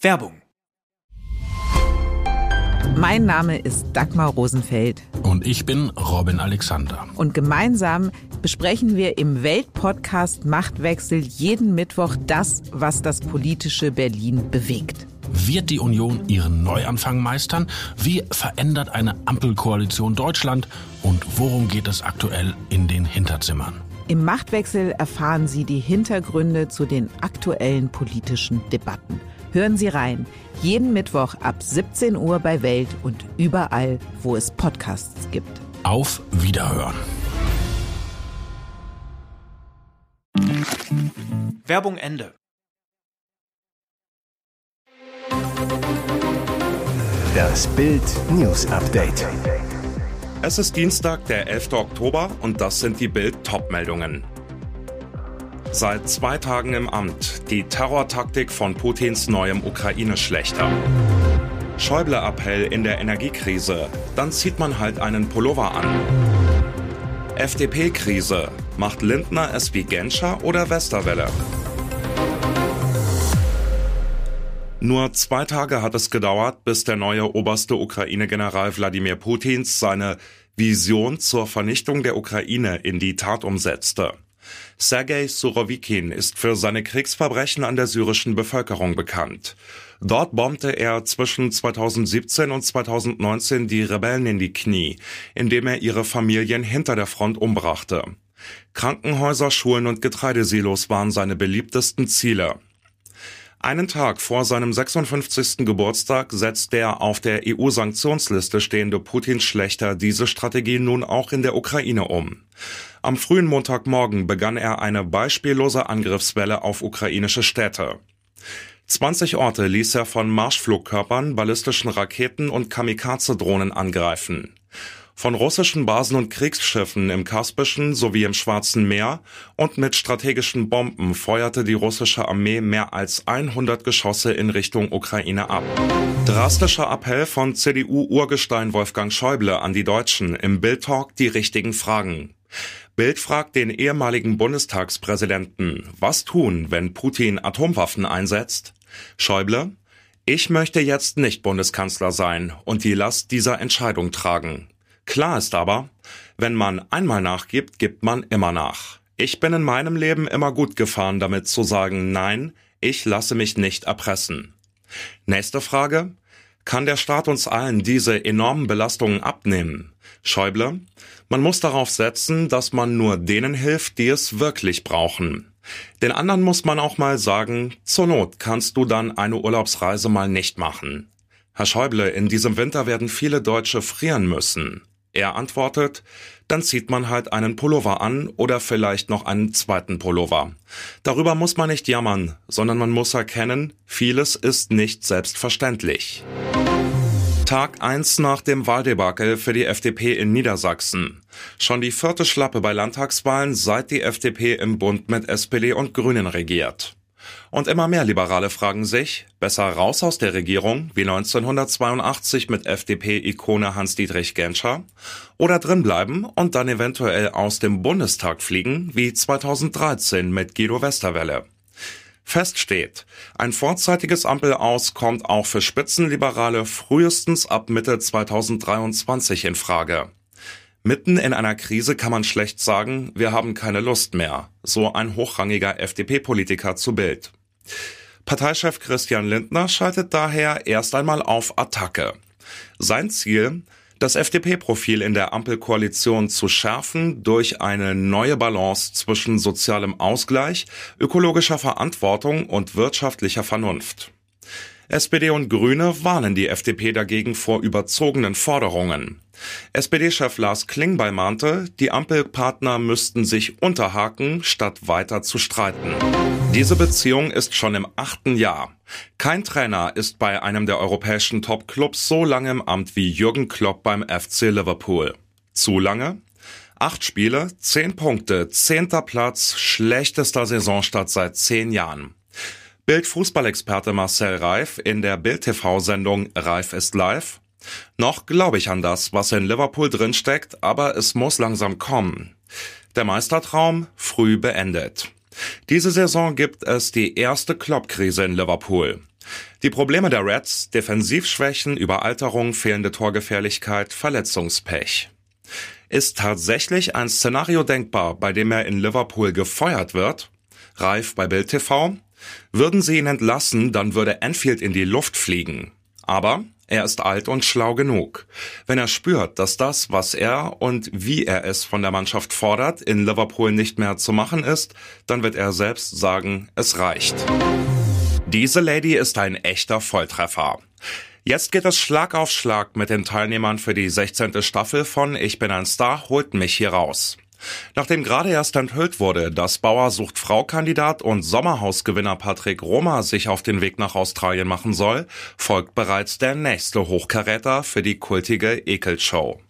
Werbung. Mein Name ist Dagmar Rosenfeld. Und ich bin Robin Alexander. Und gemeinsam besprechen wir im Weltpodcast Machtwechsel jeden Mittwoch das, was das politische Berlin bewegt. Wird die Union ihren Neuanfang meistern? Wie verändert eine Ampelkoalition Deutschland? Und worum geht es aktuell in den Hinterzimmern? Im Machtwechsel erfahren Sie die Hintergründe zu den aktuellen politischen Debatten. Hören Sie rein. Jeden Mittwoch ab 17 Uhr bei Welt und überall, wo es Podcasts gibt. Auf Wiederhören. Werbung Ende. Das Bild News Update. Es ist Dienstag, der 11. Oktober und das sind die Bild Topmeldungen. Seit zwei Tagen im Amt. Die Terrortaktik von Putins neuem Ukraine-Schlechter. Schäuble-Appell in der Energiekrise. Dann zieht man halt einen Pullover an. FDP-Krise. Macht Lindner es wie Genscher oder Westerwelle? Nur zwei Tage hat es gedauert, bis der neue oberste Ukraine-General Wladimir Putins seine Vision zur Vernichtung der Ukraine in die Tat umsetzte. Sergei Surovikin ist für seine Kriegsverbrechen an der syrischen Bevölkerung bekannt. Dort bombte er zwischen 2017 und 2019 die Rebellen in die Knie, indem er ihre Familien hinter der Front umbrachte. Krankenhäuser, Schulen und Getreidesilos waren seine beliebtesten Ziele. Einen Tag vor seinem 56. Geburtstag setzt der auf der EU-Sanktionsliste stehende Putin-Schlechter diese Strategie nun auch in der Ukraine um. Am frühen Montagmorgen begann er eine beispiellose Angriffswelle auf ukrainische Städte. 20 Orte ließ er von Marschflugkörpern, ballistischen Raketen und Kamikaze-Drohnen angreifen von russischen Basen und Kriegsschiffen im Kaspischen sowie im Schwarzen Meer und mit strategischen Bomben feuerte die russische Armee mehr als 100 Geschosse in Richtung Ukraine ab. Drastischer Appell von CDU-Urgestein Wolfgang Schäuble an die Deutschen im Bild-Talk die richtigen Fragen. Bild fragt den ehemaligen Bundestagspräsidenten, was tun, wenn Putin Atomwaffen einsetzt? Schäuble, ich möchte jetzt nicht Bundeskanzler sein und die Last dieser Entscheidung tragen. Klar ist aber, wenn man einmal nachgibt, gibt man immer nach. Ich bin in meinem Leben immer gut gefahren, damit zu sagen, nein, ich lasse mich nicht erpressen. Nächste Frage. Kann der Staat uns allen diese enormen Belastungen abnehmen? Schäuble, man muss darauf setzen, dass man nur denen hilft, die es wirklich brauchen. Den anderen muss man auch mal sagen, zur Not kannst du dann eine Urlaubsreise mal nicht machen. Herr Schäuble, in diesem Winter werden viele Deutsche frieren müssen. Er antwortet, dann zieht man halt einen Pullover an oder vielleicht noch einen zweiten Pullover. Darüber muss man nicht jammern, sondern man muss erkennen, vieles ist nicht selbstverständlich. Tag 1 nach dem Wahldebakel für die FDP in Niedersachsen. Schon die vierte Schlappe bei Landtagswahlen, seit die FDP im Bund mit SPD und Grünen regiert. Und immer mehr Liberale fragen sich, besser raus aus der Regierung, wie 1982 mit FDP-Ikone Hans-Dietrich Genscher, oder drinbleiben und dann eventuell aus dem Bundestag fliegen, wie 2013 mit Guido Westerwelle. Fest steht, ein vorzeitiges Ampelaus kommt auch für Spitzenliberale frühestens ab Mitte 2023 in Frage. Mitten in einer Krise kann man schlecht sagen, wir haben keine Lust mehr, so ein hochrangiger FDP-Politiker zu Bild. Parteichef Christian Lindner schaltet daher erst einmal auf Attacke. Sein Ziel, das FDP-Profil in der Ampelkoalition zu schärfen durch eine neue Balance zwischen sozialem Ausgleich, ökologischer Verantwortung und wirtschaftlicher Vernunft. SPD und Grüne warnen die FDP dagegen vor überzogenen Forderungen. SPD-Chef Lars Klingbeil mahnte, die Ampelpartner müssten sich unterhaken, statt weiter zu streiten. Diese Beziehung ist schon im achten Jahr. Kein Trainer ist bei einem der europäischen Top-Clubs so lange im Amt wie Jürgen Klopp beim FC Liverpool. Zu lange? Acht Spiele, zehn Punkte, zehnter Platz, schlechtester Saisonstart seit zehn Jahren. Bild-Fußballexperte Marcel Reif in der Bild-TV-Sendung Reif ist live. Noch glaube ich an das, was in Liverpool drinsteckt, aber es muss langsam kommen. Der Meistertraum früh beendet. Diese Saison gibt es die erste Klopp-Krise in Liverpool. Die Probleme der Reds, Defensivschwächen, Überalterung, fehlende Torgefährlichkeit, Verletzungspech. Ist tatsächlich ein Szenario denkbar, bei dem er in Liverpool gefeuert wird? Reif bei Bild TV? Würden sie ihn entlassen, dann würde Enfield in die Luft fliegen. Aber er ist alt und schlau genug. Wenn er spürt, dass das, was er und wie er es von der Mannschaft fordert, in Liverpool nicht mehr zu machen ist, dann wird er selbst sagen, es reicht. Diese Lady ist ein echter Volltreffer. Jetzt geht es Schlag auf Schlag mit den Teilnehmern für die 16. Staffel von Ich bin ein Star, holt mich hier raus. Nachdem gerade erst enthüllt wurde, dass Bauer sucht Frau-Kandidat und Sommerhausgewinner Patrick Roma sich auf den Weg nach Australien machen soll, folgt bereits der nächste Hochkaräter für die kultige Ekelshow.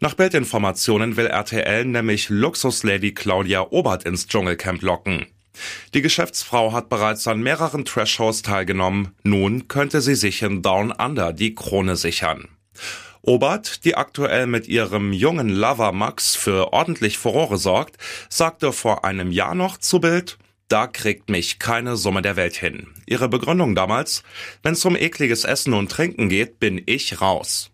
Nach Bildinformationen will RTL nämlich Luxuslady Claudia Obert ins Dschungelcamp locken. Die Geschäftsfrau hat bereits an mehreren Trash-Shows teilgenommen. Nun könnte sie sich in Down Under die Krone sichern. Obert, die aktuell mit ihrem jungen Lover Max für ordentlich Furore sorgt, sagte vor einem Jahr noch zu Bild, da kriegt mich keine Summe der Welt hin. Ihre Begründung damals, wenn's um ekliges Essen und Trinken geht, bin ich raus.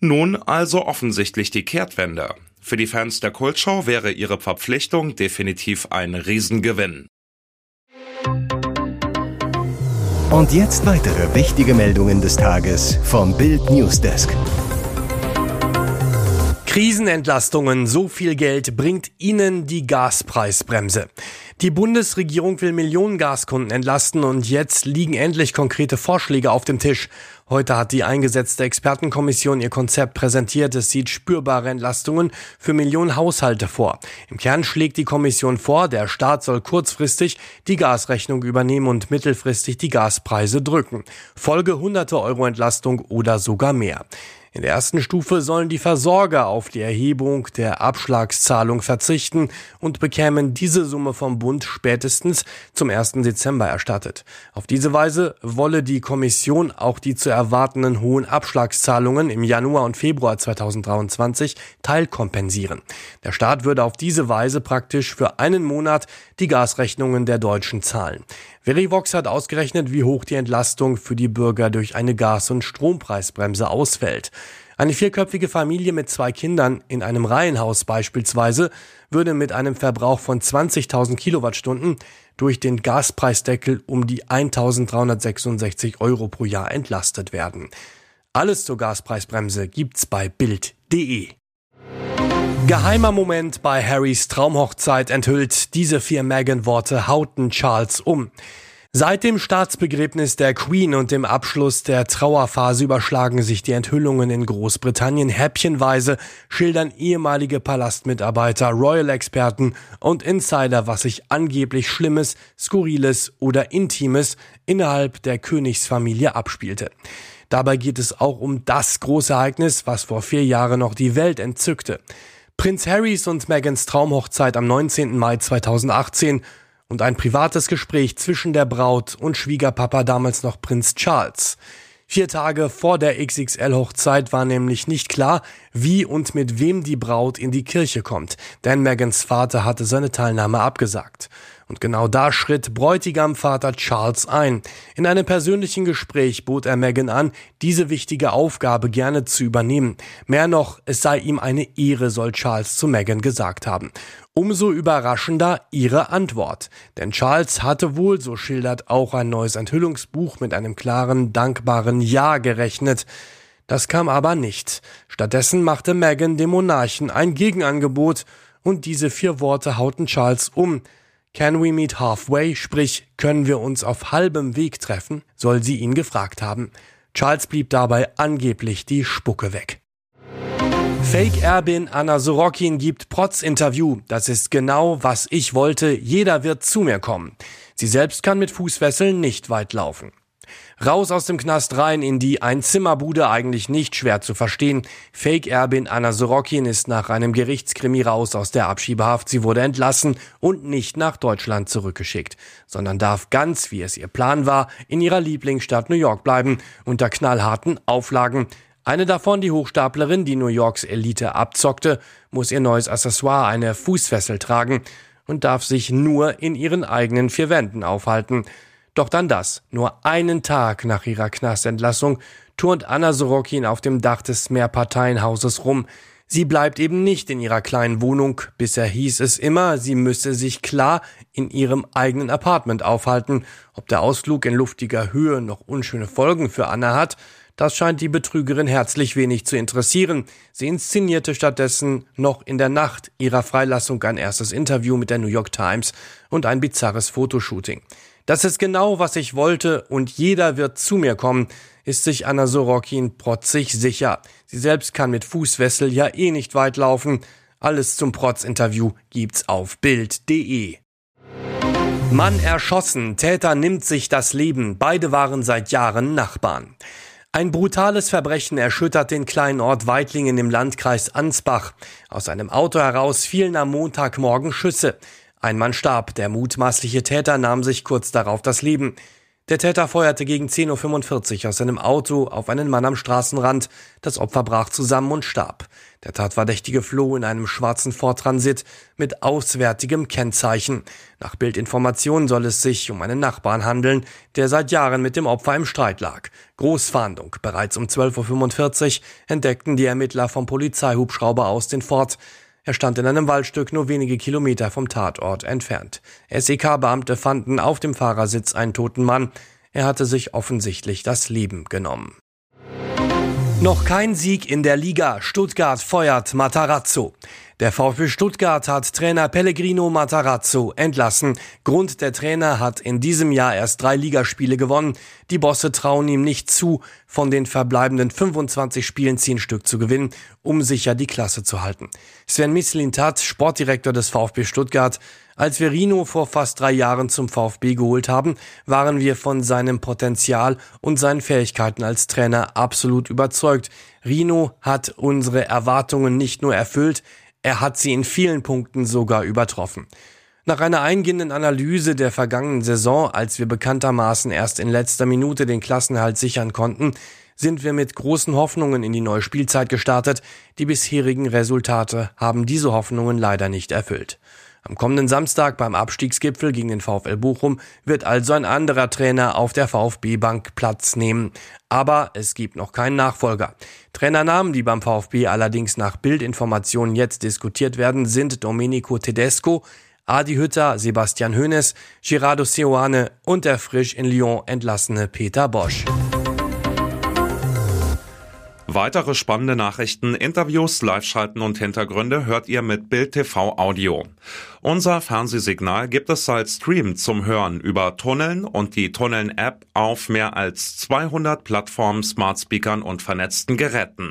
Nun also offensichtlich die Kehrtwende. Für die Fans der Kultshow wäre ihre Verpflichtung definitiv ein Riesengewinn. Und jetzt weitere wichtige Meldungen des Tages vom Bild Newsdesk. Krisenentlastungen, so viel Geld bringt Ihnen die Gaspreisbremse. Die Bundesregierung will Millionen Gaskunden entlasten und jetzt liegen endlich konkrete Vorschläge auf dem Tisch. Heute hat die eingesetzte Expertenkommission ihr Konzept präsentiert. Es sieht spürbare Entlastungen für Millionen Haushalte vor. Im Kern schlägt die Kommission vor, der Staat soll kurzfristig die Gasrechnung übernehmen und mittelfristig die Gaspreise drücken. Folge hunderte Euro Entlastung oder sogar mehr. In der ersten Stufe sollen die Versorger auf die Erhebung der Abschlagszahlung verzichten und bekämen diese Summe vom Bund spätestens zum 1. Dezember erstattet. Auf diese Weise wolle die Kommission auch die zu erwartenden hohen Abschlagszahlungen im Januar und Februar 2023 teilkompensieren. Der Staat würde auf diese Weise praktisch für einen Monat die Gasrechnungen der Deutschen zahlen. Verivox hat ausgerechnet, wie hoch die Entlastung für die Bürger durch eine Gas- und Strompreisbremse ausfällt. Eine vierköpfige Familie mit zwei Kindern in einem Reihenhaus beispielsweise würde mit einem Verbrauch von 20.000 Kilowattstunden durch den Gaspreisdeckel um die 1.366 Euro pro Jahr entlastet werden. Alles zur Gaspreisbremse gibt's bei Bild.de. Geheimer Moment bei Harrys Traumhochzeit enthüllt, diese vier Meghan-Worte hauten Charles um. Seit dem Staatsbegräbnis der Queen und dem Abschluss der Trauerphase überschlagen sich die Enthüllungen in Großbritannien häppchenweise, schildern ehemalige Palastmitarbeiter, Royal-Experten und Insider, was sich angeblich Schlimmes, Skurriles oder Intimes innerhalb der Königsfamilie abspielte. Dabei geht es auch um das große Ereignis, was vor vier Jahren noch die Welt entzückte. Prinz Harrys und Megans Traumhochzeit am 19. Mai 2018 und ein privates Gespräch zwischen der Braut und Schwiegerpapa damals noch Prinz Charles. Vier Tage vor der XXL-Hochzeit war nämlich nicht klar, wie und mit wem die Braut in die Kirche kommt, denn Megans Vater hatte seine Teilnahme abgesagt. Und genau da schritt Bräutigamvater Charles ein. In einem persönlichen Gespräch bot er Meghan an, diese wichtige Aufgabe gerne zu übernehmen. Mehr noch, es sei ihm eine Ehre, soll Charles zu Meghan gesagt haben. Umso überraschender ihre Antwort. Denn Charles hatte wohl, so schildert auch ein neues Enthüllungsbuch, mit einem klaren, dankbaren Ja gerechnet. Das kam aber nicht. Stattdessen machte Meghan dem Monarchen ein Gegenangebot und diese vier Worte hauten Charles um. Can we meet halfway? Sprich, können wir uns auf halbem Weg treffen? soll sie ihn gefragt haben. Charles blieb dabei angeblich die Spucke weg. Fake-Erbin Anna Sorokin gibt Protz-Interview. Das ist genau, was ich wollte. Jeder wird zu mir kommen. Sie selbst kann mit Fußfesseln nicht weit laufen. Raus aus dem Knast rein in die Einzimmerbude eigentlich nicht schwer zu verstehen. Fake-Erbin Anna Sorokin ist nach einem Gerichtskrimi raus aus der Abschiebehaft. Sie wurde entlassen und nicht nach Deutschland zurückgeschickt, sondern darf ganz, wie es ihr Plan war, in ihrer Lieblingsstadt New York bleiben, unter knallharten Auflagen. Eine davon, die Hochstaplerin, die New Yorks Elite abzockte, muss ihr neues Accessoire, eine Fußfessel tragen und darf sich nur in ihren eigenen vier Wänden aufhalten. Doch dann das. Nur einen Tag nach ihrer Knastentlassung turnt Anna Sorokin auf dem Dach des Mehrparteienhauses rum. Sie bleibt eben nicht in ihrer kleinen Wohnung. Bisher hieß es immer, sie müsse sich klar in ihrem eigenen Apartment aufhalten. Ob der Ausflug in luftiger Höhe noch unschöne Folgen für Anna hat, das scheint die Betrügerin herzlich wenig zu interessieren. Sie inszenierte stattdessen noch in der Nacht ihrer Freilassung ein erstes Interview mit der New York Times und ein bizarres Fotoshooting. Das ist genau, was ich wollte und jeder wird zu mir kommen, ist sich Anna Sorokin protzig sicher. Sie selbst kann mit Fußwessel ja eh nicht weit laufen. Alles zum Protz-Interview gibt's auf Bild.de. Mann erschossen, Täter nimmt sich das Leben, beide waren seit Jahren Nachbarn. Ein brutales Verbrechen erschüttert den kleinen Ort Weitlingen im Landkreis Ansbach. Aus einem Auto heraus fielen am Montagmorgen Schüsse. Ein Mann starb, der mutmaßliche Täter nahm sich kurz darauf das Leben. Der Täter feuerte gegen 10.45 Uhr aus seinem Auto auf einen Mann am Straßenrand. Das Opfer brach zusammen und starb. Der Tatverdächtige floh in einem schwarzen Ford Transit mit auswärtigem Kennzeichen. Nach Bildinformationen soll es sich um einen Nachbarn handeln, der seit Jahren mit dem Opfer im Streit lag. Großfahndung. Bereits um 12.45 Uhr entdeckten die Ermittler vom Polizeihubschrauber aus den Ford. Er stand in einem Waldstück nur wenige Kilometer vom Tatort entfernt. SEK-Beamte fanden auf dem Fahrersitz einen toten Mann. Er hatte sich offensichtlich das Leben genommen. Noch kein Sieg in der Liga. Stuttgart feuert Matarazzo. Der VfB Stuttgart hat Trainer Pellegrino Matarazzo entlassen. Grund der Trainer hat in diesem Jahr erst drei Ligaspiele gewonnen. Die Bosse trauen ihm nicht zu, von den verbleibenden 25 Spielen zehn Stück zu gewinnen, um sicher die Klasse zu halten. Sven Mislintat, Sportdirektor des VfB Stuttgart, als wir Rino vor fast drei Jahren zum VfB geholt haben, waren wir von seinem Potenzial und seinen Fähigkeiten als Trainer absolut überzeugt. Rino hat unsere Erwartungen nicht nur erfüllt, er hat sie in vielen Punkten sogar übertroffen. Nach einer eingehenden Analyse der vergangenen Saison, als wir bekanntermaßen erst in letzter Minute den Klassenhalt sichern konnten, sind wir mit großen Hoffnungen in die neue Spielzeit gestartet. Die bisherigen Resultate haben diese Hoffnungen leider nicht erfüllt. Am kommenden Samstag beim Abstiegsgipfel gegen den VfL Bochum wird also ein anderer Trainer auf der VfB-Bank Platz nehmen. Aber es gibt noch keinen Nachfolger. Trainernamen, die beim VfB allerdings nach Bildinformationen jetzt diskutiert werden, sind Domenico Tedesco, Adi Hütter, Sebastian Hoeneß, Gerardo Seoane und der frisch in Lyon entlassene Peter Bosch. Weitere spannende Nachrichten, Interviews, Live-Schalten und Hintergründe hört ihr mit Bild TV Audio. Unser Fernsehsignal gibt es als Stream zum Hören über Tunneln und die Tunneln-App auf mehr als 200 Plattformen, Smart Speakern und vernetzten Geräten.